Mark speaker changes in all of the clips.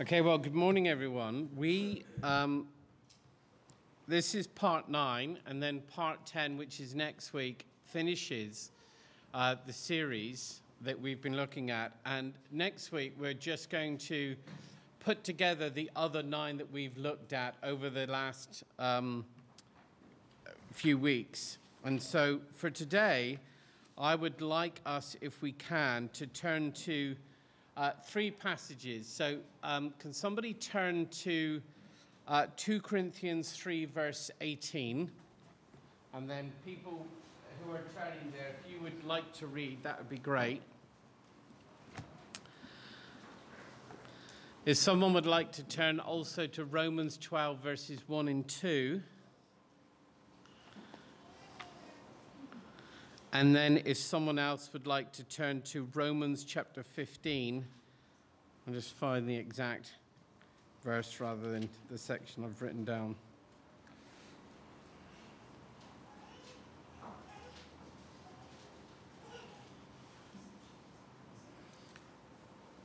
Speaker 1: Okay, well, good morning, everyone. We um, this is part nine, and then part ten, which is next week, finishes uh, the series that we've been looking at. And next week, we're just going to put together the other nine that we've looked at over the last um, few weeks. And so, for today, I would like us, if we can, to turn to uh, three passages. So, um, can somebody turn to uh, 2 Corinthians 3, verse 18? And then, people who are turning there, if you would like to read, that would be great. If someone would like to turn also to Romans 12, verses 1 and 2. And then, if someone else would like to turn to Romans chapter 15, I'll just find the exact verse rather than the section I've written down.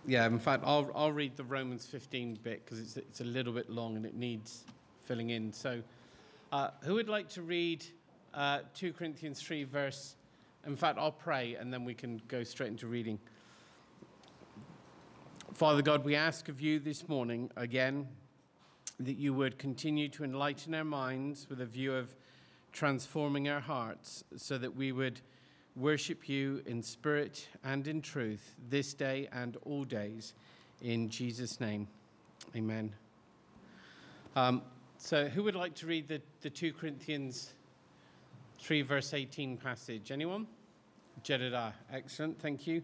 Speaker 1: Yeah, in fact, I'll, I'll read the Romans 15 bit because it's, it's a little bit long and it needs filling in. So, uh, who would like to read uh, 2 Corinthians 3, verse in fact, I'll pray and then we can go straight into reading. Father God, we ask of you this morning again that you would continue to enlighten our minds with a view of transforming our hearts so that we would worship you in spirit and in truth this day and all days. In Jesus' name, amen. Um, so, who would like to read the, the 2 Corinthians 3, verse 18 passage? Anyone? Jedediah. Excellent. Thank you.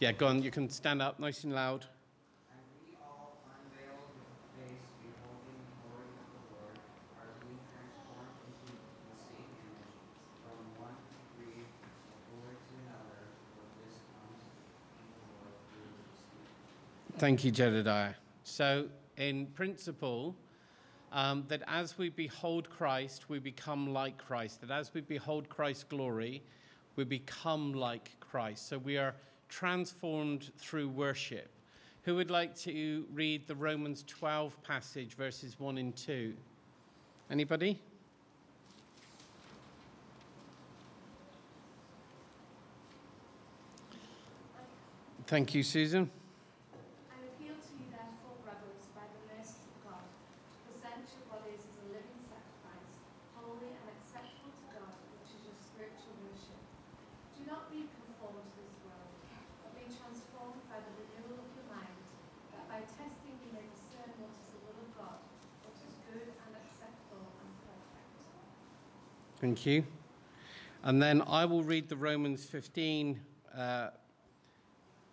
Speaker 1: Yeah, go on. You can stand up nice and loud. Thank you, Jedediah. So, in principle, um, that as we behold Christ, we become like Christ. That as we behold Christ's glory, we become like Christ. So we are transformed through worship. Who would like to read the Romans 12 passage, verses 1 and 2? Anybody? Thank you, Susan.
Speaker 2: I appeal to you, therefore, brothers, by the mercies of God, to present your bodies as a living sacrifice, holy and acceptable to God, which is your spiritual worship. Do not be conformed to this world, but be transformed by the renewal of your mind, that by testing you may discern what is the will of God, what is good and acceptable and perfect.
Speaker 1: Thank you. And then I will read the Romans 15 uh,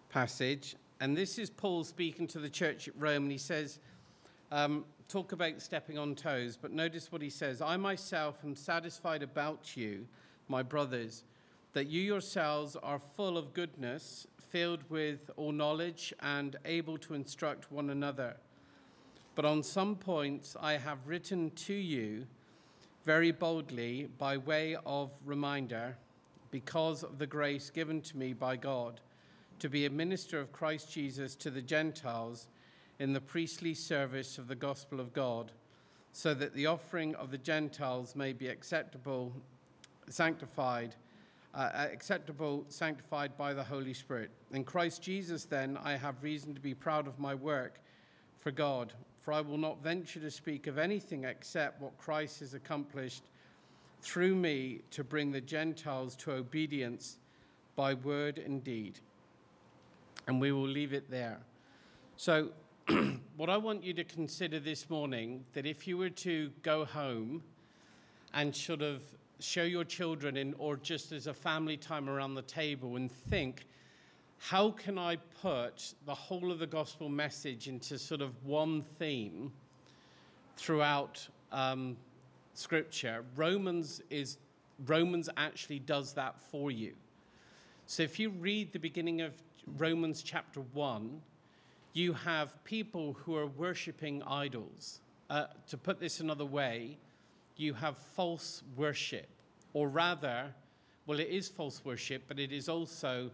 Speaker 1: passage. And this is Paul speaking to the church at Rome. And he says, um, talk about stepping on toes, but notice what he says I myself am satisfied about you, my brothers, that you yourselves are full of goodness, filled with all knowledge, and able to instruct one another. But on some points I have written to you very boldly by way of reminder, because of the grace given to me by God, to be a minister of Christ Jesus to the Gentiles in the priestly service of the gospel of God, so that the offering of the Gentiles may be acceptable, sanctified, uh, acceptable, sanctified by the Holy Spirit. In Christ Jesus, then, I have reason to be proud of my work for God, for I will not venture to speak of anything except what Christ has accomplished through me to bring the Gentiles to obedience by word and deed. And we will leave it there. So, what I want you to consider this morning that if you were to go home and sort of show your children in, or just as a family time around the table and think, how can I put the whole of the gospel message into sort of one theme throughout um, Scripture? Romans is Romans actually does that for you. So if you read the beginning of Romans chapter one, you have people who are worshipping idols. Uh, to put this another way, you have false worship, or rather, well, it is false worship, but it is also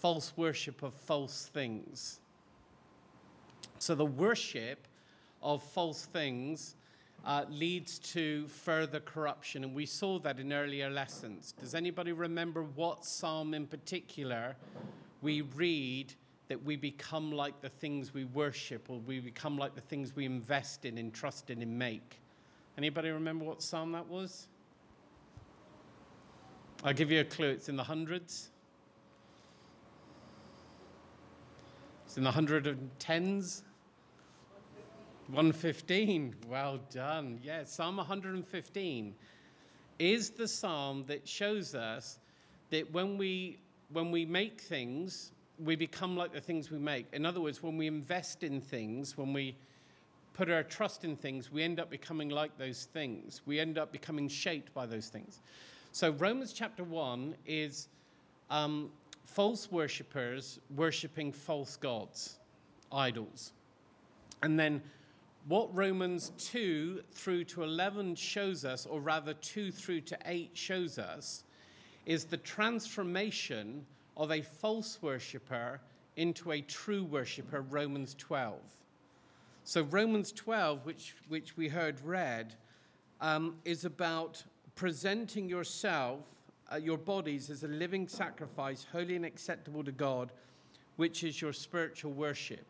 Speaker 1: false worship of false things. So the worship of false things uh, leads to further corruption, and we saw that in earlier lessons. Does anybody remember what psalm in particular we read that we become like the things we worship, or we become like the things we invest in, and trust in, and make? Anybody remember what psalm that was? I'll give you a clue. It's in the hundreds. It's in the hundred and tens. 115. Well done. Yeah, Psalm 115 is the psalm that shows us that when we when we make things, we become like the things we make. In other words, when we invest in things, when we put our trust in things, we end up becoming like those things. We end up becoming shaped by those things. So Romans chapter 1 is um, false worshippers worshipping false gods, idols. And then what Romans 2 through to 11 shows us, or rather 2 through to 8 shows us, is the transformation of a false worshipper into a true worshipper, Romans 12. So, Romans 12, which, which we heard read, um, is about presenting yourself, uh, your bodies, as a living sacrifice, holy and acceptable to God, which is your spiritual worship.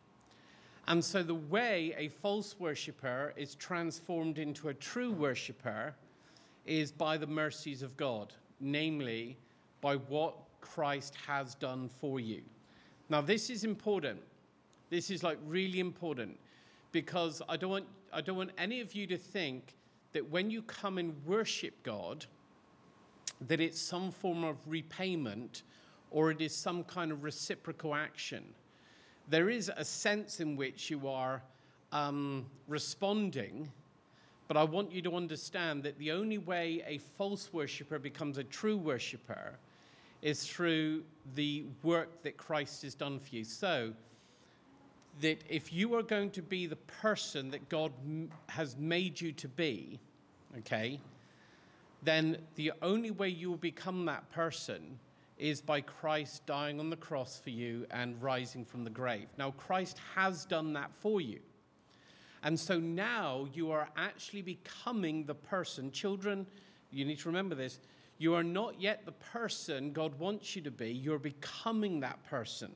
Speaker 1: And so, the way a false worshiper is transformed into a true worshiper is by the mercies of God, namely by what Christ has done for you. Now, this is important. This is like really important because I don't want, I don't want any of you to think that when you come and worship God, that it's some form of repayment or it is some kind of reciprocal action there is a sense in which you are um, responding, but I want you to understand that the only way a false worshiper becomes a true worshiper is through the work that Christ has done for you. So, that if you are going to be the person that God m- has made you to be, okay, then the only way you will become that person is by Christ dying on the cross for you and rising from the grave. Now, Christ has done that for you. And so now you are actually becoming the person. Children, you need to remember this. You are not yet the person God wants you to be, you're becoming that person.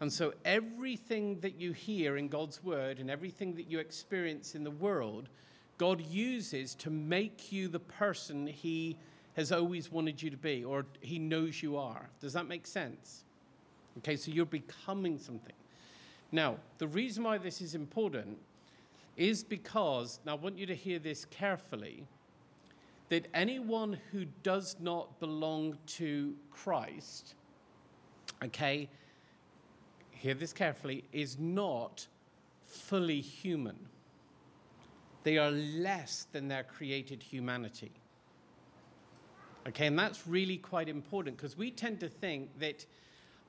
Speaker 1: And so everything that you hear in God's word and everything that you experience in the world, God uses to make you the person He has always wanted you to be, or he knows you are. Does that make sense? Okay, so you're becoming something. Now, the reason why this is important is because, now I want you to hear this carefully, that anyone who does not belong to Christ, okay, hear this carefully, is not fully human. They are less than their created humanity. Okay, and that's really quite important because we tend to think that,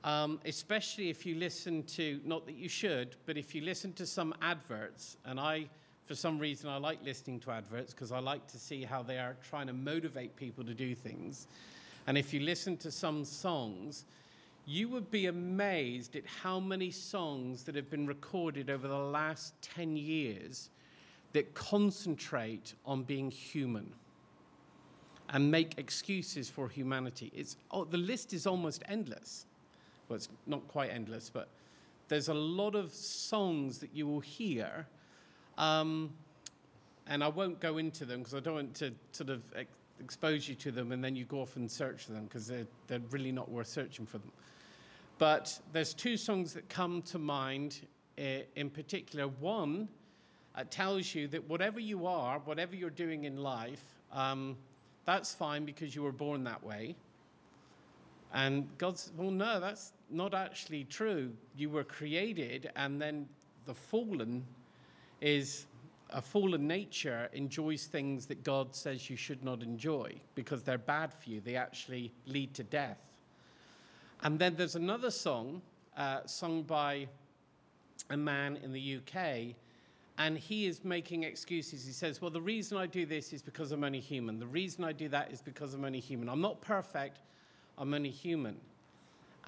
Speaker 1: um, especially if you listen to, not that you should, but if you listen to some adverts, and I, for some reason, I like listening to adverts because I like to see how they are trying to motivate people to do things. And if you listen to some songs, you would be amazed at how many songs that have been recorded over the last 10 years that concentrate on being human and make excuses for humanity. It's, oh, the list is almost endless. Well, it's not quite endless, but there's a lot of songs that you will hear. Um, and I won't go into them because I don't want to sort of ex- expose you to them and then you go off and search them because they're, they're really not worth searching for them. But there's two songs that come to mind uh, in particular. One uh, tells you that whatever you are, whatever you're doing in life, um, that's fine because you were born that way. And God's, well, no, that's not actually true. You were created, and then the fallen is a fallen nature enjoys things that God says you should not enjoy because they're bad for you. They actually lead to death. And then there's another song uh, sung by a man in the UK and he is making excuses. He says, Well, the reason I do this is because I'm only human. The reason I do that is because I'm only human. I'm not perfect, I'm only human.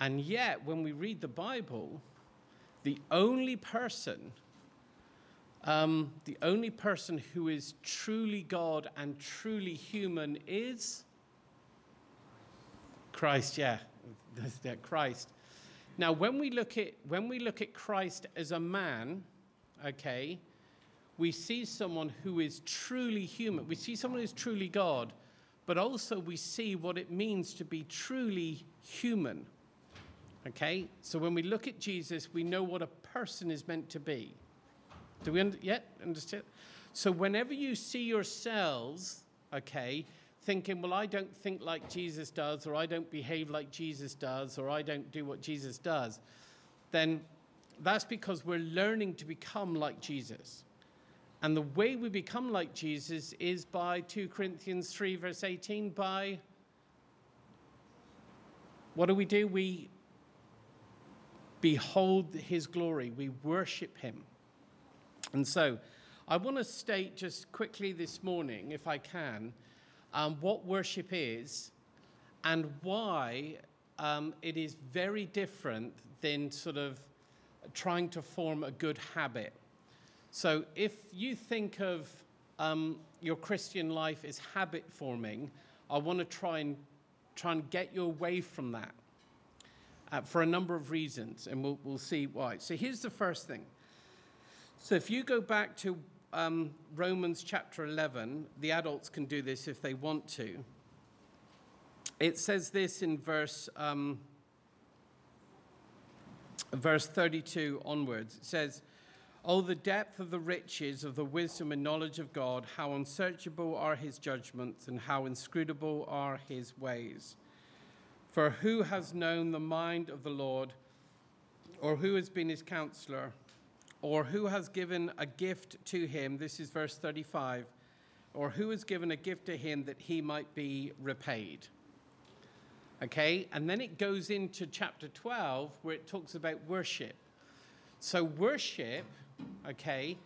Speaker 1: And yet, when we read the Bible, the only person, um, the only person who is truly God and truly human is Christ. Yeah, yeah, Christ. Now, when we look at when we look at Christ as a man, okay, we see someone who is truly human. We see someone who is truly God, but also we see what it means to be truly human. Okay? So when we look at Jesus, we know what a person is meant to be. Do we under, yet understand? So whenever you see yourselves, okay, thinking, well, I don't think like Jesus does, or I don't behave like Jesus does, or I don't do what Jesus does, then that's because we're learning to become like Jesus. And the way we become like Jesus is by 2 Corinthians 3, verse 18, by what do we do? We behold his glory, we worship him. And so I want to state just quickly this morning, if I can, um, what worship is and why um, it is very different than sort of trying to form a good habit. So if you think of um, your Christian life as habit forming, I want to try and try and get you away from that uh, for a number of reasons, and we'll, we'll see why. So here's the first thing. So if you go back to um, Romans chapter 11, the adults can do this if they want to. It says this in verse um, verse 32 onwards. It says. Oh, the depth of the riches of the wisdom and knowledge of God, how unsearchable are his judgments and how inscrutable are his ways. For who has known the mind of the Lord, or who has been his counselor, or who has given a gift to him? This is verse 35. Or who has given a gift to him that he might be repaid? Okay, and then it goes into chapter 12 where it talks about worship. So, worship okay?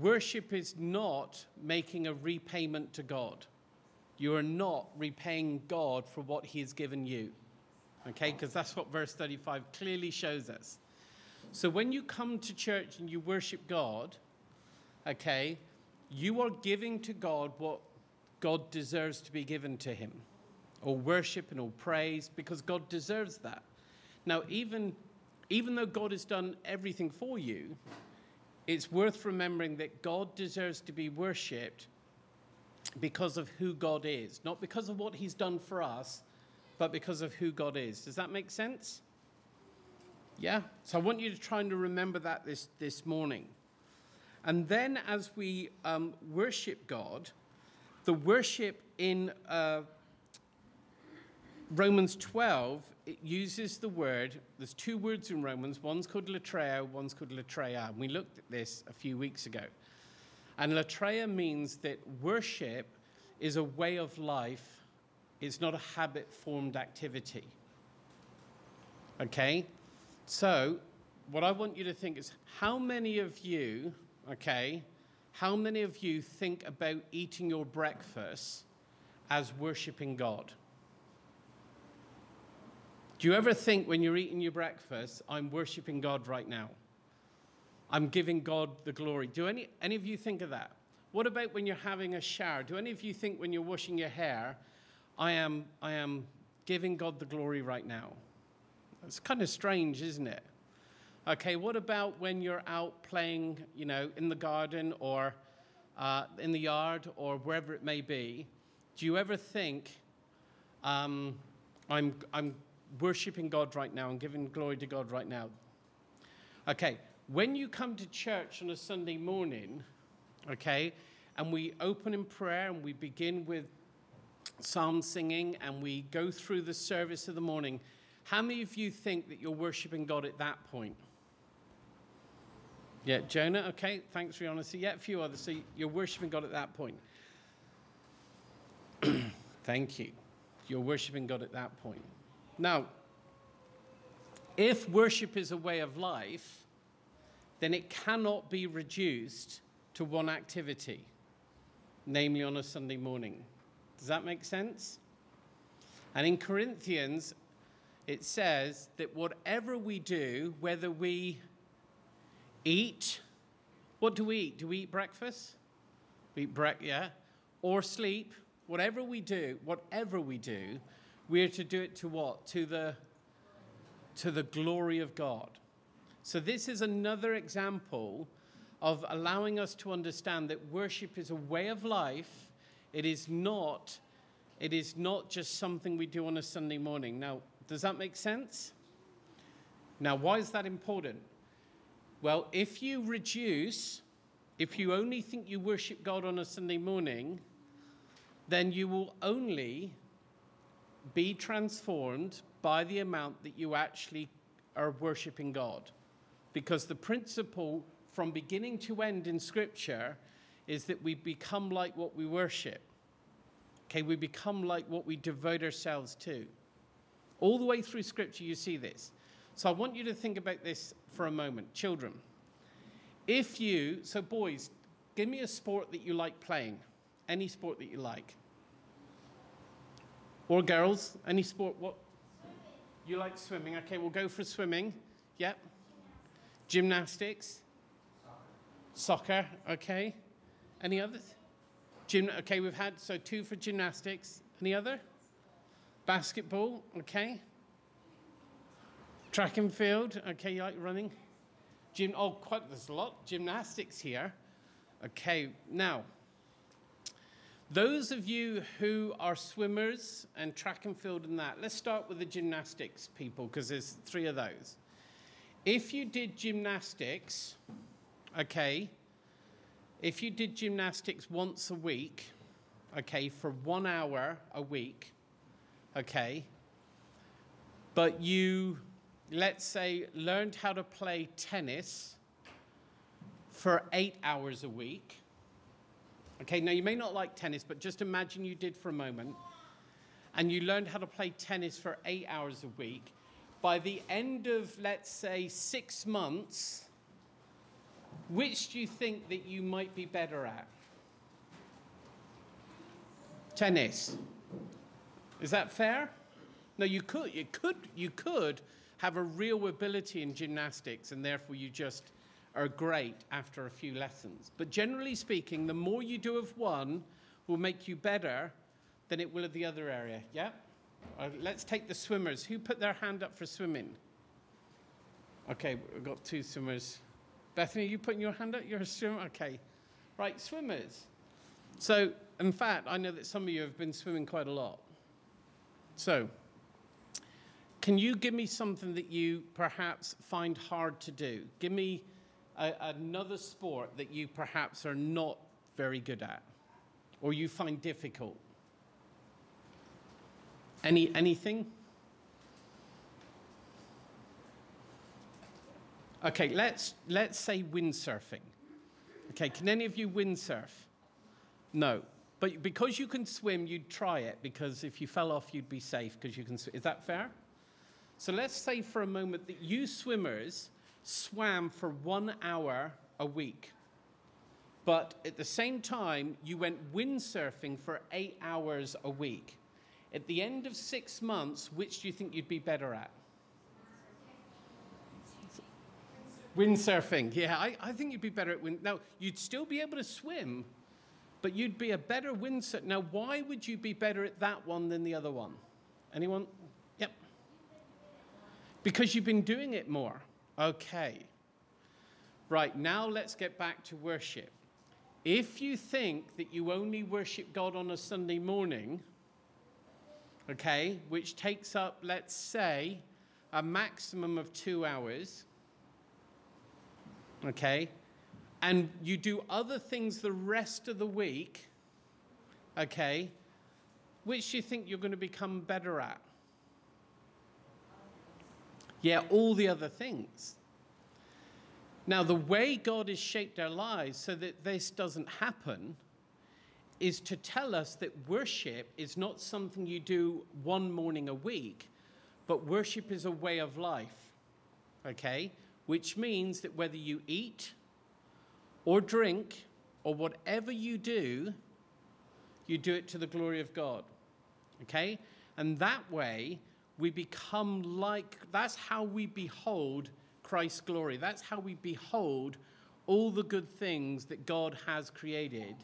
Speaker 1: Worship is not making a repayment to God. You are not repaying God for what He has given you, okay? Because that's what verse 35 clearly shows us. So when you come to church and you worship God, okay, you are giving to God what God deserves to be given to Him, or worship and all praise, because God deserves that. Now, even, even though God has done everything for you, it's worth remembering that God deserves to be worshipped because of who God is, not because of what He's done for us, but because of who God is. Does that make sense? Yeah? So I want you to try and remember that this, this morning. And then as we um, worship God, the worship in uh, Romans 12 it uses the word, there's two words in Romans, one's called latreo, one's called latreia. And we looked at this a few weeks ago. And latreia means that worship is a way of life, it's not a habit formed activity. Okay? So, what I want you to think is how many of you, okay, how many of you think about eating your breakfast as worshiping God? Do you ever think when you're eating your breakfast, I'm worshiping God right now? I'm giving God the glory. Do any, any of you think of that? What about when you're having a shower? Do any of you think when you're washing your hair, I am, I am giving God the glory right now? It's kind of strange, isn't it? Okay, what about when you're out playing, you know, in the garden or uh, in the yard or wherever it may be? Do you ever think, um, I'm, I'm worshiping God right now and giving glory to God right now. Okay, when you come to church on a Sunday morning, okay, and we open in prayer and we begin with psalm singing and we go through the service of the morning, how many of you think that you're worshiping God at that point? Yeah, Jonah, okay, thanks for your honesty. Yeah, a few others. So you're worshiping God at that point. Thank you. You're worshiping God at that point. Now, if worship is a way of life, then it cannot be reduced to one activity, namely on a Sunday morning. Does that make sense? And in Corinthians, it says that whatever we do, whether we eat, what do we eat? Do we eat breakfast? We eat break, yeah, or sleep. Whatever we do, whatever we do, we are to do it to what? To the to the glory of God. So this is another example of allowing us to understand that worship is a way of life. It is not it is not just something we do on a Sunday morning. Now, does that make sense? Now, why is that important? Well, if you reduce, if you only think you worship God on a Sunday morning, then you will only be transformed by the amount that you actually are worshiping God. Because the principle from beginning to end in Scripture is that we become like what we worship. Okay, we become like what we devote ourselves to. All the way through Scripture, you see this. So I want you to think about this for a moment. Children, if you, so boys, give me a sport that you like playing, any sport that you like. Or girls, any sport, what? You like swimming. Okay, we'll go for swimming. Yep. Gymnastics. Soccer. Okay. Any others? Gym, okay, we've had so two for gymnastics. Any other? Basketball, okay. Track and field, okay, you like running? Gym, oh, quite, there's a lot. Gymnastics here. Okay, now, those of you who are swimmers and track and field and that, let's start with the gymnastics people because there's three of those. If you did gymnastics, okay, if you did gymnastics once a week, okay, for one hour a week, okay, but you, let's say, learned how to play tennis for eight hours a week, okay, now you may not like tennis, but just imagine you did for a moment, and you learned how to play tennis for eight hours a week. By the end of, let's say, six months, which do you think that you might be better at? Tennis. Is that fair? No, you could. You could. You could have a real ability in gymnastics, and therefore you just are great after a few lessons. But generally speaking, the more you do of one will make you better than it will of the other area. Yeah. Uh, let's take the swimmers. Who put their hand up for swimming? Okay, we've got two swimmers. Bethany, you putting your hand up? You're a swimmer? Okay. Right, swimmers. So, in fact, I know that some of you have been swimming quite a lot. So, can you give me something that you perhaps find hard to do? Give me a, another sport that you perhaps are not very good at or you find difficult. Any, anything? Okay, let's, let's say windsurfing. Okay, can any of you windsurf? No. But because you can swim, you'd try it because if you fell off, you'd be safe because you can swim. Is that fair? So let's say for a moment that you swimmers swam for one hour a week. But at the same time, you went windsurfing for eight hours a week. At the end of six months, which do you think you'd be better at? Windsurfing, yeah, I, I think you'd be better at wind. Now, you'd still be able to swim, but you'd be a better windsurfer. Now, why would you be better at that one than the other one? Anyone? Yep. Because you've been doing it more. Okay. Right, now let's get back to worship. If you think that you only worship God on a Sunday morning, okay, which takes up, let's say, a maximum of two hours, okay? And you do other things the rest of the week, okay? Which you think you're going to become better at? Yeah, all the other things. Now, the way God has shaped our lives so that this doesn't happen is to tell us that worship is not something you do one morning a week, but worship is a way of life. Okay? which means that whether you eat or drink or whatever you do, you do it to the glory of God. Okay? And that way, we become like, that's how we behold Christ's glory. That's how we behold all the good things that God has created.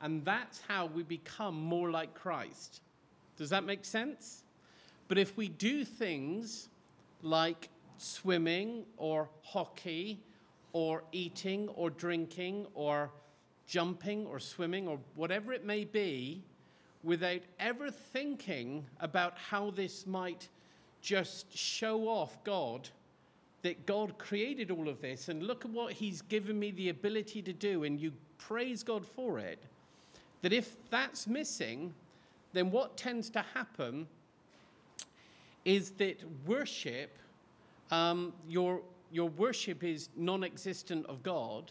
Speaker 1: And that's how we become more like Christ. Does that make sense? But if we do things like swimming or hockey or eating or drinking or jumping or swimming or whatever it may be, without ever thinking about how this might just show off God, that God created all of this, and look at what He's given me the ability to do, and you praise God for it, that if that's missing, then what tends to happen is that worship, um, your, your worship is non existent of God,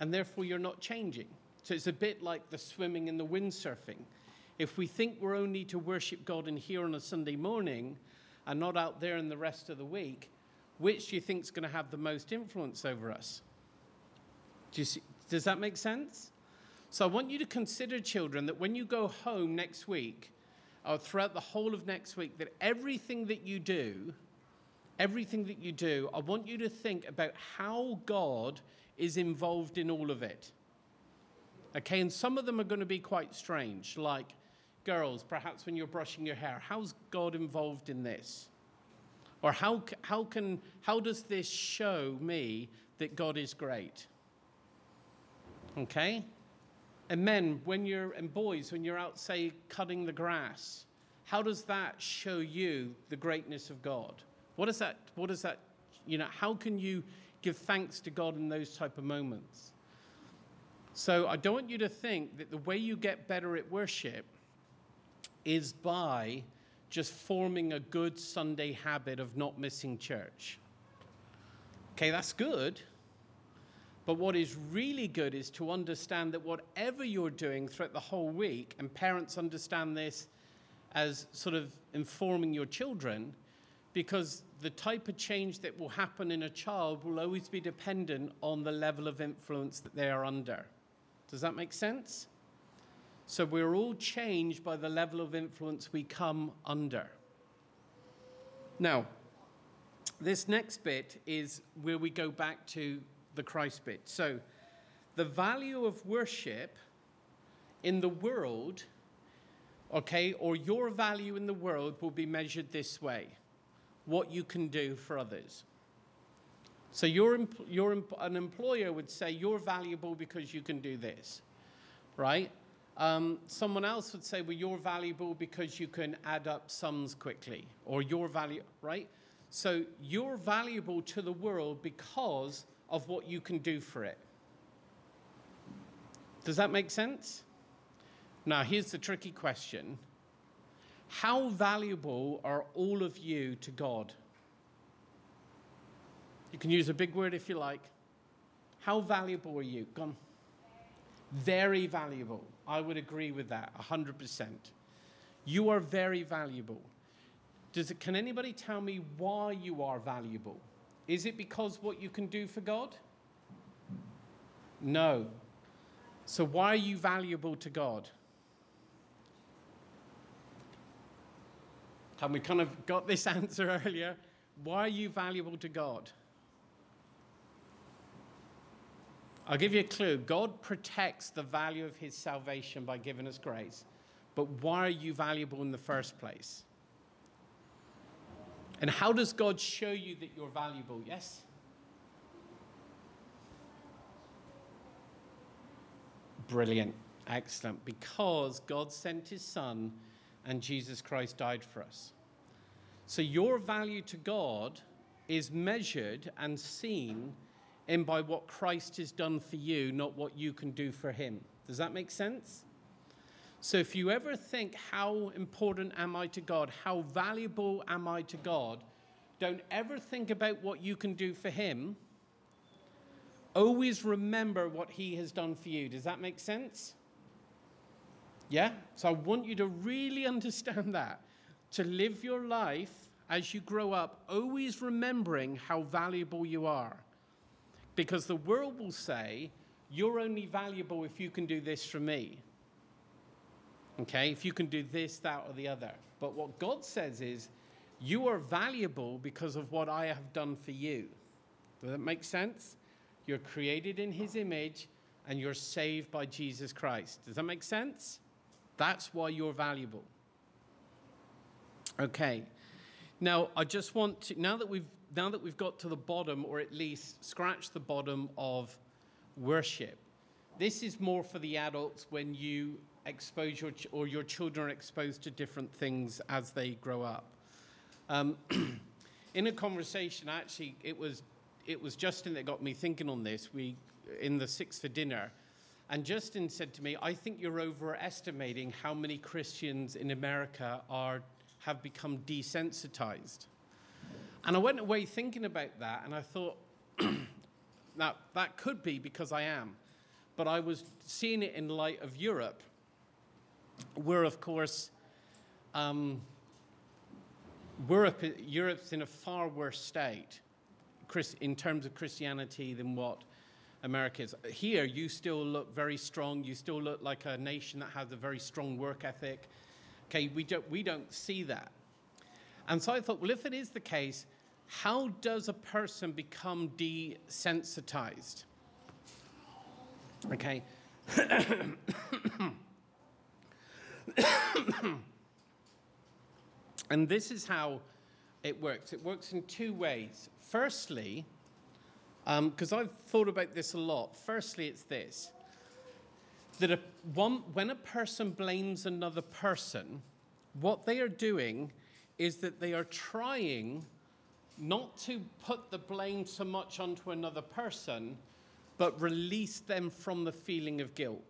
Speaker 1: and therefore you're not changing. So it's a bit like the swimming and the windsurfing. If we think we're only to worship God in here on a Sunday morning and not out there in the rest of the week, which do you think is going to have the most influence over us? Do see, does that make sense? So I want you to consider, children, that when you go home next week, or throughout the whole of next week, that everything that you do, everything that you do, I want you to think about how God is involved in all of it. Okay, and some of them are going to be quite strange, like girls, perhaps when you're brushing your hair, how's God involved in this? Or how, how, can, how does this show me that God is great? Okay? And men, when you're, and boys, when you're out, say, cutting the grass, how does that show you the greatness of God? What is that, what is that, you know, how can you give thanks to God in those type of moments? So I don't want you to think that the way you get better at worship is by just forming a good Sunday habit of not missing church. Okay, that's good. But what is really good is to understand that whatever you're doing throughout the whole week, and parents understand this as sort of informing your children, because the type of change that will happen in a child will always be dependent on the level of influence that they are under. Does that make sense? So we're all changed by the level of influence we come under. Now, this next bit is where we go back to the Christ bit. So, the value of worship in the world, okay, or your value in the world will be measured this way what you can do for others. So, you're, you're, an employer would say you're valuable because you can do this, right? Um, someone else would say, well, you're valuable because you can add up sums quickly, or you're valuable, right? So, you're valuable to the world because of what you can do for it. Does that make sense? Now, here's the tricky question How valuable are all of you to God? You can use a big word if you like. How valuable are you? Gone. Very valuable. I would agree with that 100%. You are very valuable. Does it, can anybody tell me why you are valuable? Is it because what you can do for God? No. So why are you valuable to God? And we kind of got this answer earlier. Why are you valuable to God? I'll give you a clue. God protects the value of his salvation by giving us grace. But why are you valuable in the first place? And how does God show you that you're valuable? Yes? Brilliant. Excellent. Because God sent his son and Jesus Christ died for us. So your value to God is measured and seen in by what Christ has done for you, not what you can do for him. Does that make sense? So if you ever think, how important am I to God? How valuable am I to God? Don't ever think about what you can do for Him. Always remember what He has done for you. Does that make sense? Yeah? So I want you to really understand that. To live your life as you grow up, always remembering how valuable you are. Because the world will say, you're only valuable if you can do this for me. Okay, if you can do this, that, or the other. But what God says is, You are valuable because of what I have done for you. Does that make sense? You're created in his image and you're saved by Jesus Christ. Does that make sense? That's why you're valuable. Okay. Now, I just want to now that we've now that we've got to the bottom or at least scratched the bottom of worship. This is more for the adults when you expose your ch- or your children are exposed to different things as they grow up. Um, in a conversation, actually, it was it was Justin that got me thinking on this. We in the six for dinner, and Justin said to me, "I think you're overestimating how many Christians in America are have become desensitized." And I went away thinking about that, and I thought, now that could be because I am, but I was seeing it in light of Europe, where, of course, um, Europe, Europe's in a far worse state in terms of Christianity than what America is. Here, you still look very strong. You still look like a nation that has a very strong work ethic. Okay, we don't, we don't see that. And so I thought, well, if it is the case, how does a person become desensitized? Okay. and this is how it works it works in two ways. Firstly, because um, I've thought about this a lot, firstly, it's this that a, one, when a person blames another person, what they are doing is that they are trying not to put the blame so much onto another person, but release them from the feeling of guilt.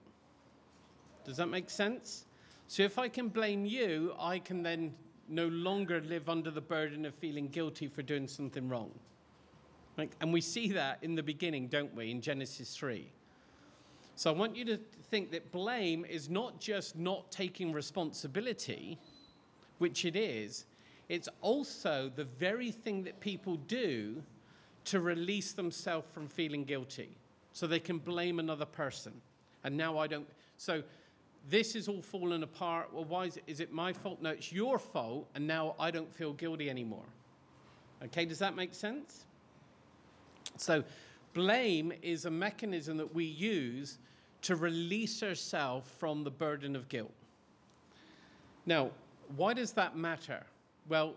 Speaker 1: Does that make sense? So if I can blame you, I can then no longer live under the burden of feeling guilty for doing something wrong. Right? And we see that in the beginning, don't we, in Genesis 3. So I want you to think that blame is not just not taking responsibility, which it is, it's also the very thing that people do to release themselves from feeling guilty. So they can blame another person. And now I don't. So this is all fallen apart. Well, why is it, is it my fault? No, it's your fault. And now I don't feel guilty anymore. Okay, does that make sense? So blame is a mechanism that we use to release ourselves from the burden of guilt. Now, why does that matter? Well,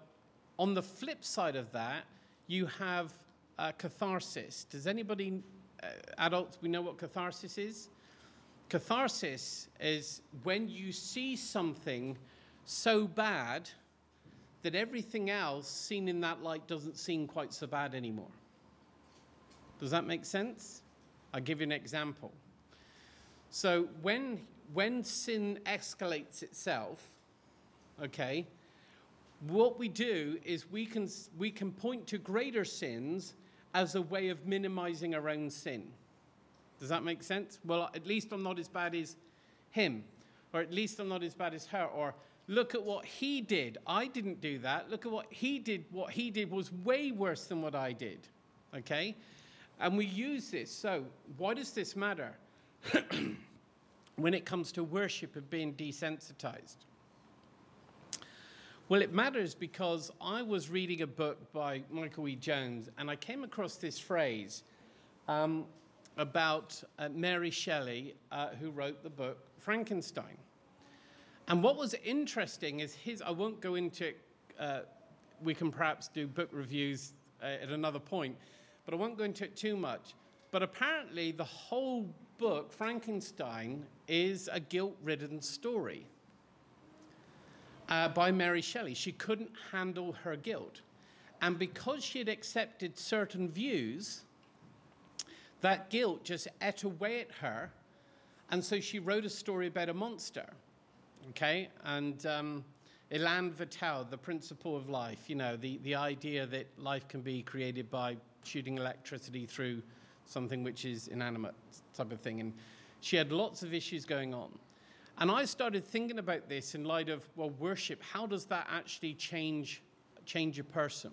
Speaker 1: on the flip side of that, you have uh, catharsis. Does anybody, uh, adults, we know what catharsis is? Catharsis is when you see something so bad that everything else seen in that light doesn't seem quite so bad anymore. Does that make sense? I'll give you an example. So when when sin escalates itself, okay, what we do is we can, we can point to greater sins as a way of minimizing our own sin. Does that make sense? Well, at least I'm not as bad as him, or at least I'm not as bad as her, or look at what he did. I didn't do that. Look at what he did. What he did was way worse than what I did. Okay? And we use this. So, why does this matter when it comes to worship of being desensitized? Well, it matters because I was reading a book by Michael E. Jones and I came across this phrase um, about uh, Mary Shelley, uh, who wrote the book Frankenstein. And what was interesting is his, I won't go into it, uh, we can perhaps do book reviews uh, at another point, but I won't go into it too much. But apparently, the whole book, Frankenstein, is a guilt ridden story uh, by Mary Shelley. She couldn't handle her guilt. And because she had accepted certain views, that guilt just ate away at her. And so she wrote a story about a monster. Okay? And um, Elan Vital, the principle of life, you know, the, the idea that life can be created by shooting electricity through something which is inanimate, type of thing. And she had lots of issues going on. And I started thinking about this in light of, well, worship. How does that actually change, change a person?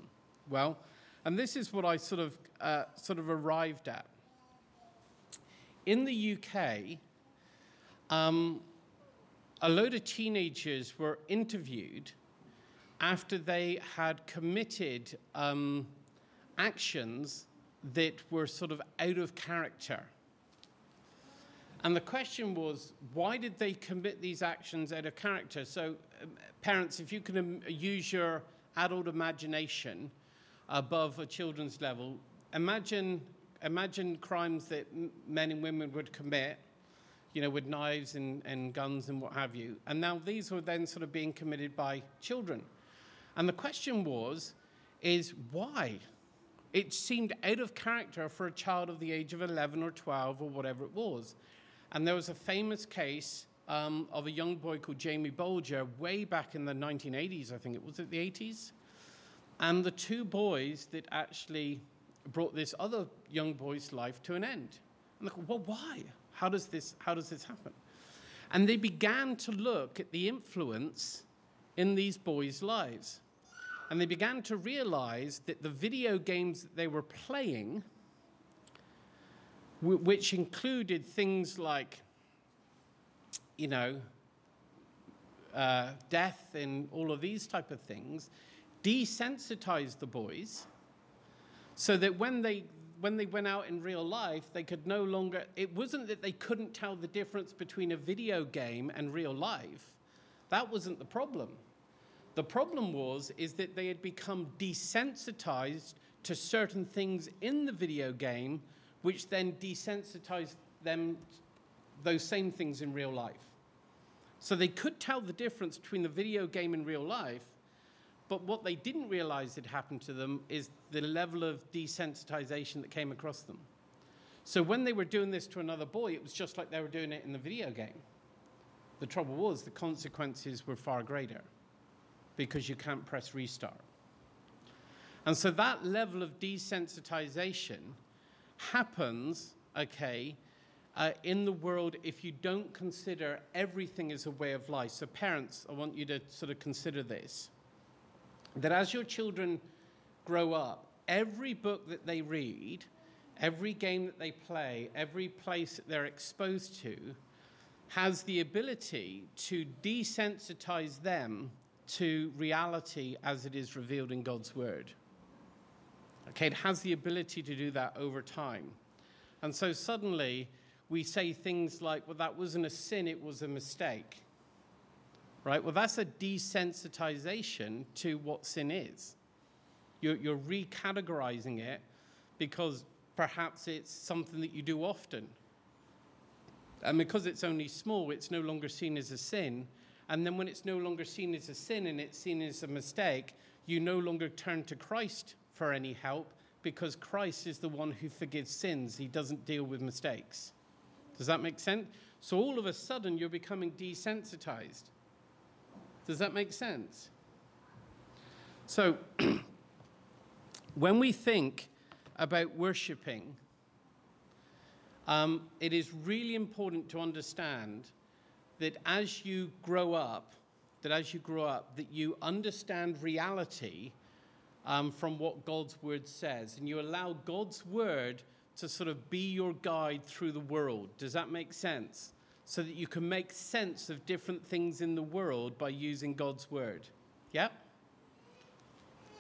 Speaker 1: Well, and this is what I sort of, uh, sort of arrived at. In the UK, um, a load of teenagers were interviewed, after they had committed um, actions that were sort of out of character. And the question was, why did they commit these actions out of character? So, um, parents, if you can um, use your adult imagination above a children's level, imagine, imagine crimes that m- men and women would commit, you know, with knives and, and guns and what have you. And now these were then sort of being committed by children. And the question was, is why? It seemed out of character for a child of the age of 11 or 12 or whatever it was. And there was a famous case um, of a young boy called Jamie Bulger way back in the 1980s, I think it was at the 80s. And the two boys that actually brought this other young boy's life to an end. And they go, well, why? How does this, how does this happen? And they began to look at the influence in these boys' lives. And they began to realize that the video games that they were playing which included things like, you know, uh, death and all of these type of things, desensitized the boys, so that when they when they went out in real life, they could no longer. It wasn't that they couldn't tell the difference between a video game and real life. That wasn't the problem. The problem was is that they had become desensitized to certain things in the video game which then desensitized them those same things in real life. So they could tell the difference between the video game and real life, but what they didn't realize had happened to them is the level of desensitization that came across them. So when they were doing this to another boy, it was just like they were doing it in the video game. The trouble was the consequences were far greater because you can't press restart. And so that level of desensitization happens, okay, uh, in the world if you don't consider everything as a way of life. So, parents, I want you to sort of consider this that as your children grow up, every book that they read, every game that they play, every place that they're exposed to, has the ability to desensitize them to reality as it is revealed in God's Word. Okay, it has the ability to do that over time. And so suddenly we say things like, well, that wasn't a sin, it was a mistake. Right? Well, that's a desensitization to what sin is. You're, you're recategorizing it because perhaps it's something that you do often. And because it's only small, it's no longer seen as a sin. And then when it's no longer seen as a sin and it's seen as a mistake, you no longer turn to Christ for any help because Christ is the one who forgives sins. He doesn't deal with mistakes. Does that make sense? So all of a sudden, you're becoming desensitized. Does that make sense? So, when we think about worshiping, um, it is really important to understand that as you grow up, that as you grow up, that you understand reality um, from what God's word says, and you allow God's word to sort of be your guide through the world. Does that make sense? So that you can make sense of different things in the world by using God's word. Yep?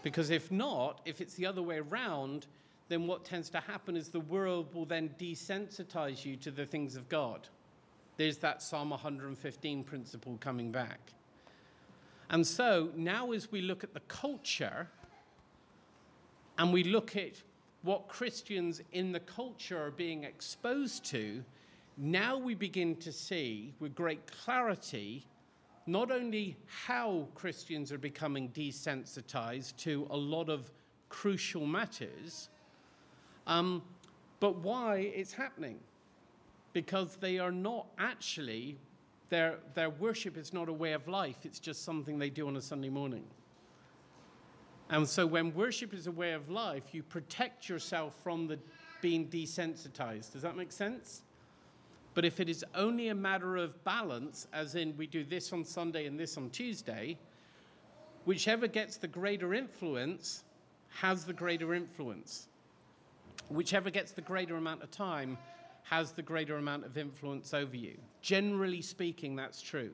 Speaker 1: Because if not, if it's the other way around, then what tends to happen is the world will then desensitize you to the things of God. There's that Psalm 115 principle coming back. And so now, as we look at the culture, and we look at what Christians in the culture are being exposed to, now we begin to see with great clarity not only how Christians are becoming desensitized to a lot of crucial matters, um, but why it's happening. Because they are not actually, their, their worship is not a way of life, it's just something they do on a Sunday morning. And so when worship is a way of life, you protect yourself from the being desensitized. Does that make sense? But if it is only a matter of balance, as in we do this on Sunday and this on Tuesday, whichever gets the greater influence has the greater influence. Whichever gets the greater amount of time has the greater amount of influence over you. Generally speaking, that's true.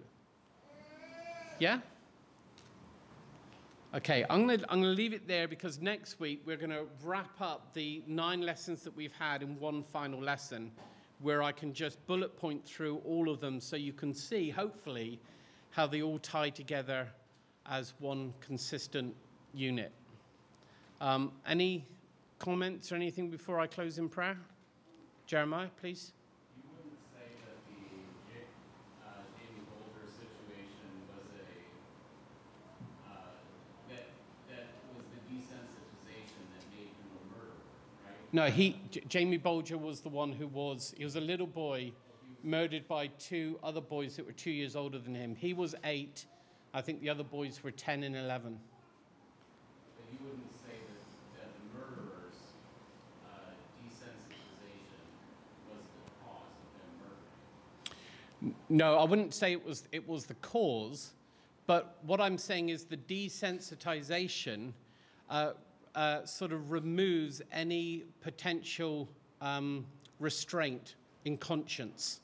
Speaker 1: Yeah? Okay, I'm going to leave it there because next week we're going to wrap up the nine lessons that we've had in one final lesson where I can just bullet point through all of them so you can see, hopefully, how they all tie together as one consistent unit. Um, any comments or anything before I close in prayer? Jeremiah, please.
Speaker 3: You wouldn't say that the Ja- uh, Jamie Bulger situation was a, uh, that, that was the desensitization that made him a murderer, right?
Speaker 1: No, he, J- Jamie Bulger was the one who was, he was a little boy murdered by two other boys that were two years older than him. He was eight. I think the other boys were 10 and 11.
Speaker 3: But you wouldn't say that, that the murderer's, uh, desensitization was the cause of them murdering.
Speaker 1: No, I wouldn't say it was, it was the cause, but what I'm saying is the desensitization uh, uh, sort of removes any potential um, restraint in conscience.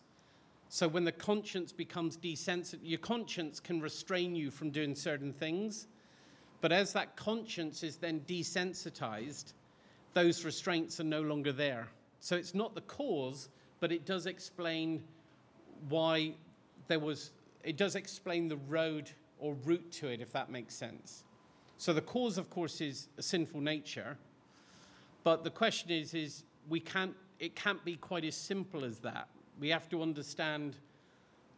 Speaker 1: So when the conscience becomes desensitized, your conscience can restrain you from doing certain things, but as that conscience is then desensitized, those restraints are no longer there. So it's not the cause, but it does explain why there was, it does explain the road or route to it, if that makes sense. So the cause, of course, is a sinful nature, but the question is, is we can't, it can't be quite as simple as that. We have to understand,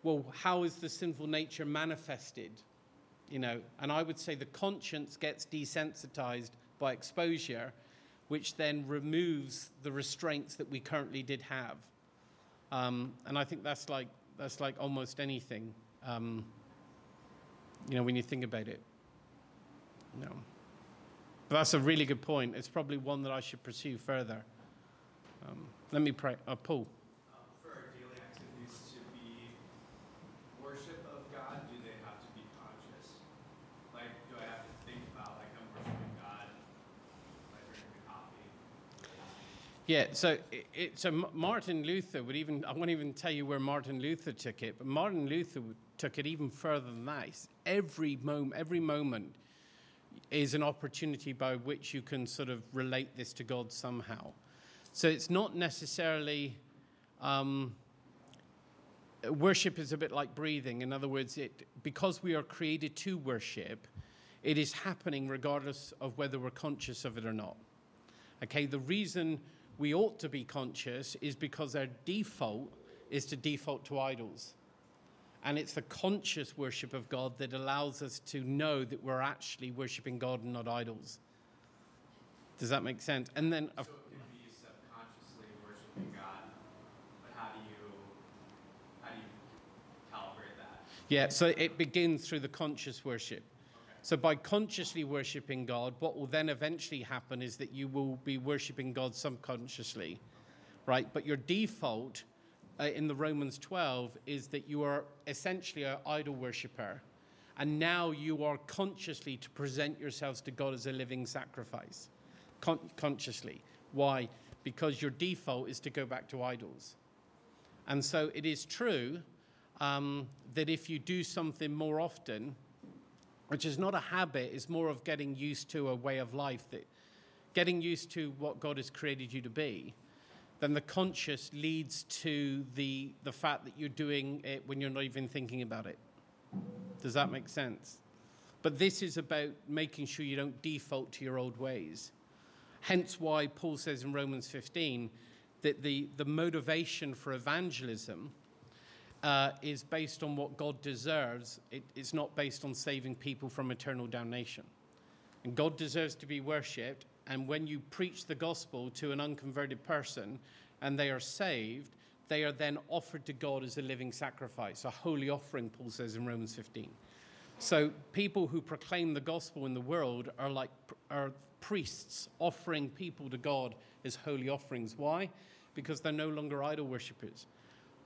Speaker 1: well, how is the sinful nature manifested? You know, and I would say the conscience gets desensitized by exposure, which then removes the restraints that we currently did have. Um, and I think that's like that's like almost anything. Um, you know, when you think about it. No. But that's a really good point. It's probably one that I should pursue further. Um, let me pray. Uh, Paul.
Speaker 4: um, for our daily activities to be worship of God, do they have to be conscious? Like, do I have to think about like I'm worshiping God by drinking coffee?
Speaker 1: Yeah, so it, so Martin Luther would even I won't even tell you where Martin Luther took it, but Martin Luther took it even further than that. Every moment, every moment is an opportunity by which you can sort of relate this to God somehow. So it's not necessarily um, worship is a bit like breathing. In other words, it because we are created to worship, it is happening regardless of whether we're conscious of it or not. Okay, the reason we ought to be conscious is because our default is to default to idols. And it's the conscious worship of God that allows us to know that we're actually worshiping God and not idols. Does that make sense? And then,
Speaker 4: So
Speaker 1: of-
Speaker 4: it can be subconsciously worshiping God, but how do you how do you calibrate that?
Speaker 1: yeah, so it begins through the conscious worship. So by consciously worshiping God, what will then eventually happen is that you will be worshiping God subconsciously, right? But your default uh, in the Romans 12 is that you are essentially an idol worshiper. And now you are consciously to present yourselves to God as a living sacrifice. Con- consciously. Why? Because your default is to go back to idols. And so it is true um, that if you do something more often, which is not a habit, it's more of getting used to a way of life, that getting used to what God has created you to be, then the conscious leads to the, the fact that you're doing it when you're not even thinking about it. Does that make sense? But this is about making sure you don't default to your old ways. Hence why Paul says in Romans 15 that the, the motivation for evangelism uh, is based on what God deserves. It, it's not based on saving people from eternal damnation. And God deserves to be worshipped. And when you preach the gospel to an unconverted person and they are saved, they are then offered to God as a living sacrifice, a holy offering, Paul says in Romans 15. So people who proclaim the gospel in the world are like are priests offering people to God as holy offerings. Why? Because they're no longer idol worshippers.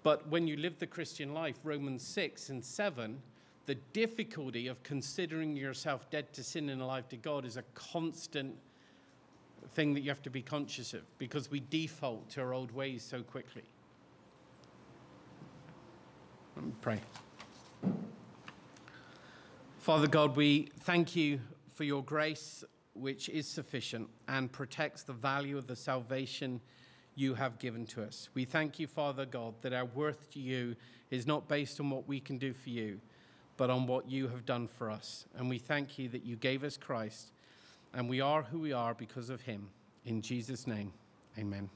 Speaker 1: But when you live the Christian life, Romans 6 and 7, the difficulty of considering yourself dead to sin and alive to God is a constant thing that you have to be conscious of because we default to our old ways so quickly. Let me pray. Father God, we thank you for your grace, which is sufficient and protects the value of the salvation you have given to us. We thank you, Father God, that our worth to you is not based on what we can do for you, but on what you have done for us. And we thank you that you gave us Christ, and we are who we are because of him. In Jesus' name, amen.